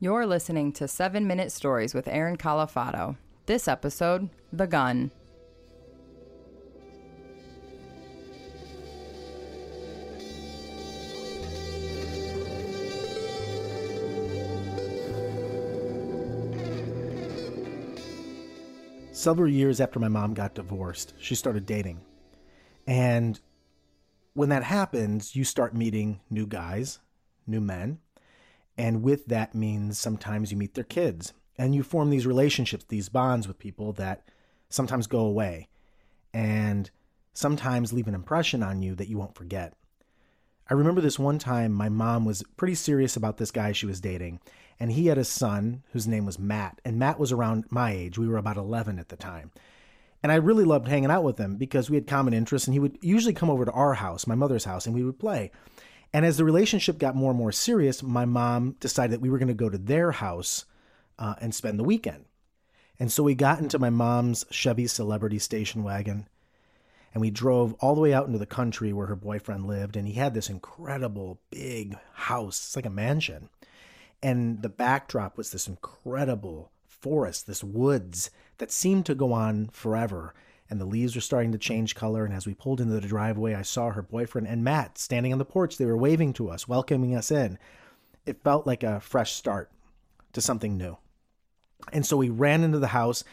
You're listening to 7 Minute Stories with Aaron Calafato. This episode, The Gun. Several years after my mom got divorced, she started dating. And when that happens, you start meeting new guys, new men. And with that means sometimes you meet their kids and you form these relationships, these bonds with people that sometimes go away and sometimes leave an impression on you that you won't forget. I remember this one time my mom was pretty serious about this guy she was dating, and he had a son whose name was Matt, and Matt was around my age. We were about 11 at the time. And I really loved hanging out with him because we had common interests, and he would usually come over to our house, my mother's house, and we would play. And as the relationship got more and more serious, my mom decided that we were going to go to their house uh, and spend the weekend. And so we got into my mom's Chevy Celebrity station wagon and we drove all the way out into the country where her boyfriend lived. And he had this incredible big house, it's like a mansion. And the backdrop was this incredible forest, this woods that seemed to go on forever and the leaves were starting to change color. And as we pulled into the driveway, I saw her boyfriend and Matt standing on the porch. They were waving to us, welcoming us in. It felt like a fresh start to something new. And so we ran into the house.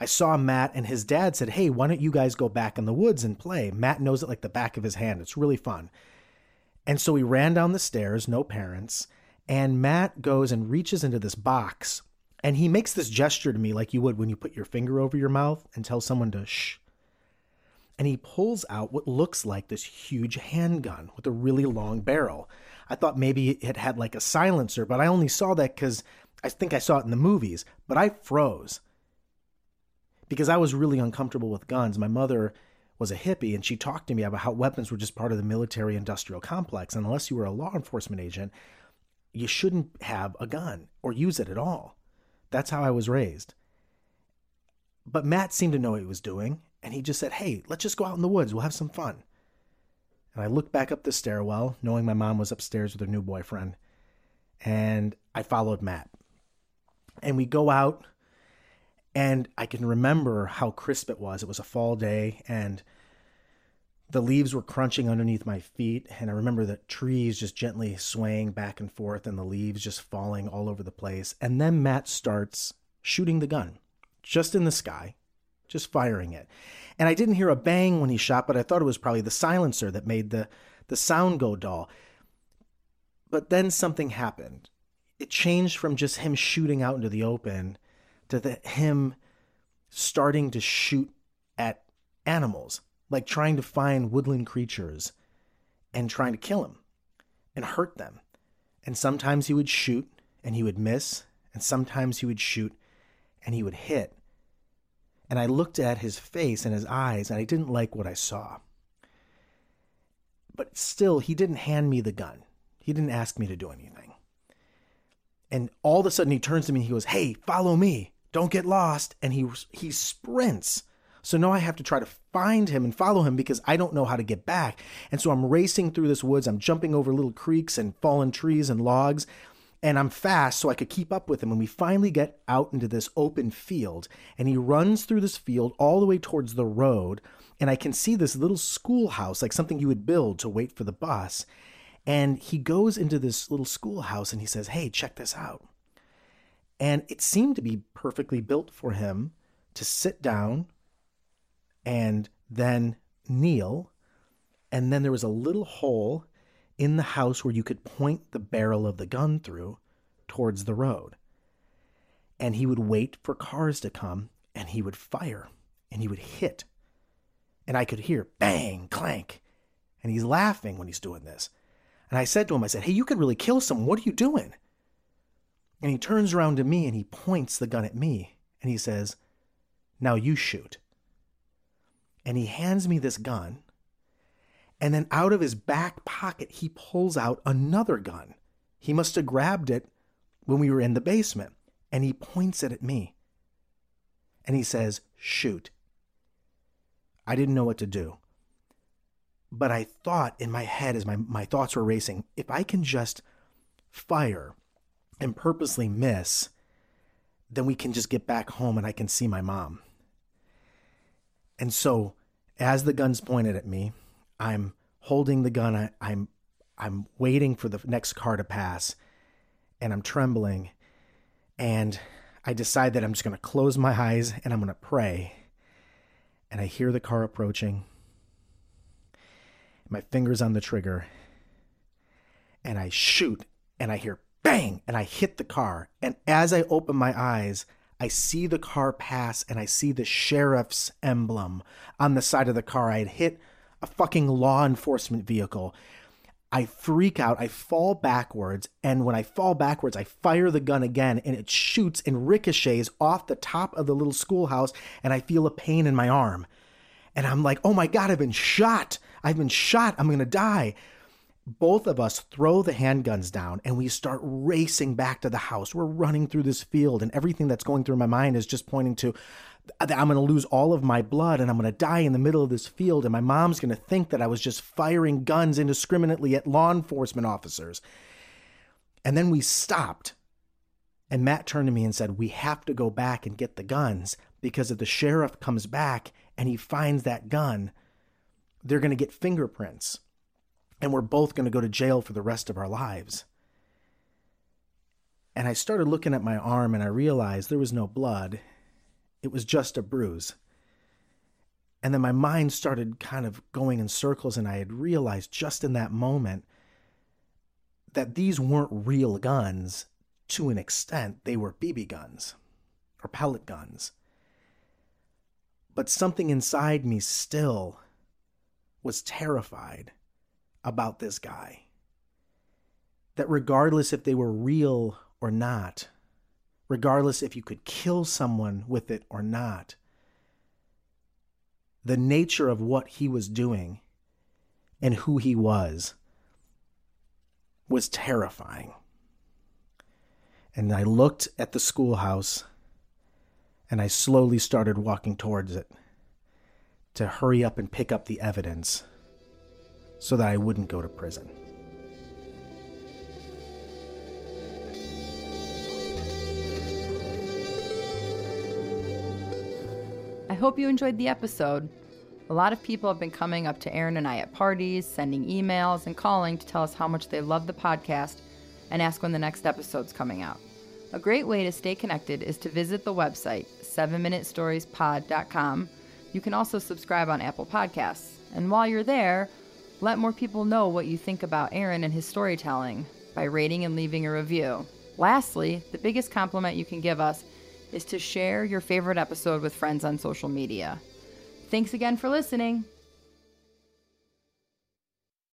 I saw Matt, and his dad said, Hey, why don't you guys go back in the woods and play? Matt knows it like the back of his hand. It's really fun. And so we ran down the stairs, no parents, and Matt goes and reaches into this box and he makes this gesture to me like you would when you put your finger over your mouth and tell someone to shh and he pulls out what looks like this huge handgun with a really long barrel. I thought maybe it had like a silencer, but I only saw that because I think I saw it in the movies. But I froze because I was really uncomfortable with guns. My mother was a hippie and she talked to me about how weapons were just part of the military industrial complex. And unless you were a law enforcement agent, you shouldn't have a gun or use it at all. That's how I was raised. But Matt seemed to know what he was doing and he just said, Hey, let's just go out in the woods. We'll have some fun. And I looked back up the stairwell, knowing my mom was upstairs with her new boyfriend. And I followed Matt. And we go out, and I can remember how crisp it was. It was a fall day, and the leaves were crunching underneath my feet. And I remember the trees just gently swaying back and forth, and the leaves just falling all over the place. And then Matt starts shooting the gun just in the sky just firing it. And I didn't hear a bang when he shot, but I thought it was probably the silencer that made the, the sound go dull. But then something happened. It changed from just him shooting out into the open to the, him starting to shoot at animals, like trying to find woodland creatures and trying to kill them and hurt them. And sometimes he would shoot and he would miss, and sometimes he would shoot and he would hit and I looked at his face and his eyes, and I didn't like what I saw. But still, he didn't hand me the gun. He didn't ask me to do anything. And all of a sudden, he turns to me and he goes, Hey, follow me. Don't get lost. And he, he sprints. So now I have to try to find him and follow him because I don't know how to get back. And so I'm racing through this woods. I'm jumping over little creeks and fallen trees and logs and I'm fast so I could keep up with him. And we finally get out into this open field, and he runs through this field all the way towards the road. And I can see this little schoolhouse, like something you would build to wait for the bus. And he goes into this little schoolhouse and he says, Hey, check this out. And it seemed to be perfectly built for him to sit down and then kneel. And then there was a little hole in the house where you could point the barrel of the gun through towards the road. And he would wait for cars to come and he would fire and he would hit. And I could hear bang, clank. And he's laughing when he's doing this. And I said to him, I said, Hey, you could really kill someone. What are you doing? And he turns around to me and he points the gun at me and he says, Now you shoot. And he hands me this gun and then out of his back pocket, he pulls out another gun. He must have grabbed it when we were in the basement. And he points it at me. And he says, Shoot. I didn't know what to do. But I thought in my head, as my, my thoughts were racing, if I can just fire and purposely miss, then we can just get back home and I can see my mom. And so, as the gun's pointed at me, I'm holding the gun. I, I'm I'm waiting for the next car to pass, and I'm trembling. And I decide that I'm just going to close my eyes and I'm going to pray. And I hear the car approaching. My fingers on the trigger, and I shoot, and I hear bang, and I hit the car. And as I open my eyes, I see the car pass and I see the sheriff's emblem on the side of the car. I had hit a fucking law enforcement vehicle. I freak out, I fall backwards, and when I fall backwards, I fire the gun again, and it shoots and ricochets off the top of the little schoolhouse, and I feel a pain in my arm. And I'm like, oh my God, I've been shot. I've been shot. I'm going to die both of us throw the handguns down and we start racing back to the house. We're running through this field, and everything that's going through my mind is just pointing to that I'm going to lose all of my blood and I'm going to die in the middle of this field. And my mom's going to think that I was just firing guns indiscriminately at law enforcement officers. And then we stopped. And Matt turned to me and said, We have to go back and get the guns because if the sheriff comes back and he finds that gun, they're going to get fingerprints and we're both going to go to jail for the rest of our lives. And I started looking at my arm and I realized there was no blood, it was just a bruise. And then my mind started kind of going in circles, and I had realized just in that moment that these weren't real guns to an extent, they were BB guns or pellet guns. But something inside me still was terrified about this guy. That regardless if they were real or not, regardless if you could kill someone with it or not, the nature of what he was doing and who he was was terrifying. And I looked at the schoolhouse and I slowly started walking towards it to hurry up and pick up the evidence so that I wouldn't go to prison. I hope you enjoyed the episode. A lot of people have been coming up to Aaron and I at parties, sending emails, and calling to tell us how much they love the podcast and ask when the next episode's coming out. A great way to stay connected is to visit the website, 7minutestoriespod.com. You can also subscribe on Apple Podcasts. And while you're there, let more people know what you think about Aaron and his storytelling by rating and leaving a review. Lastly, the biggest compliment you can give us is to share your favorite episode with friends on social media. Thanks again for listening.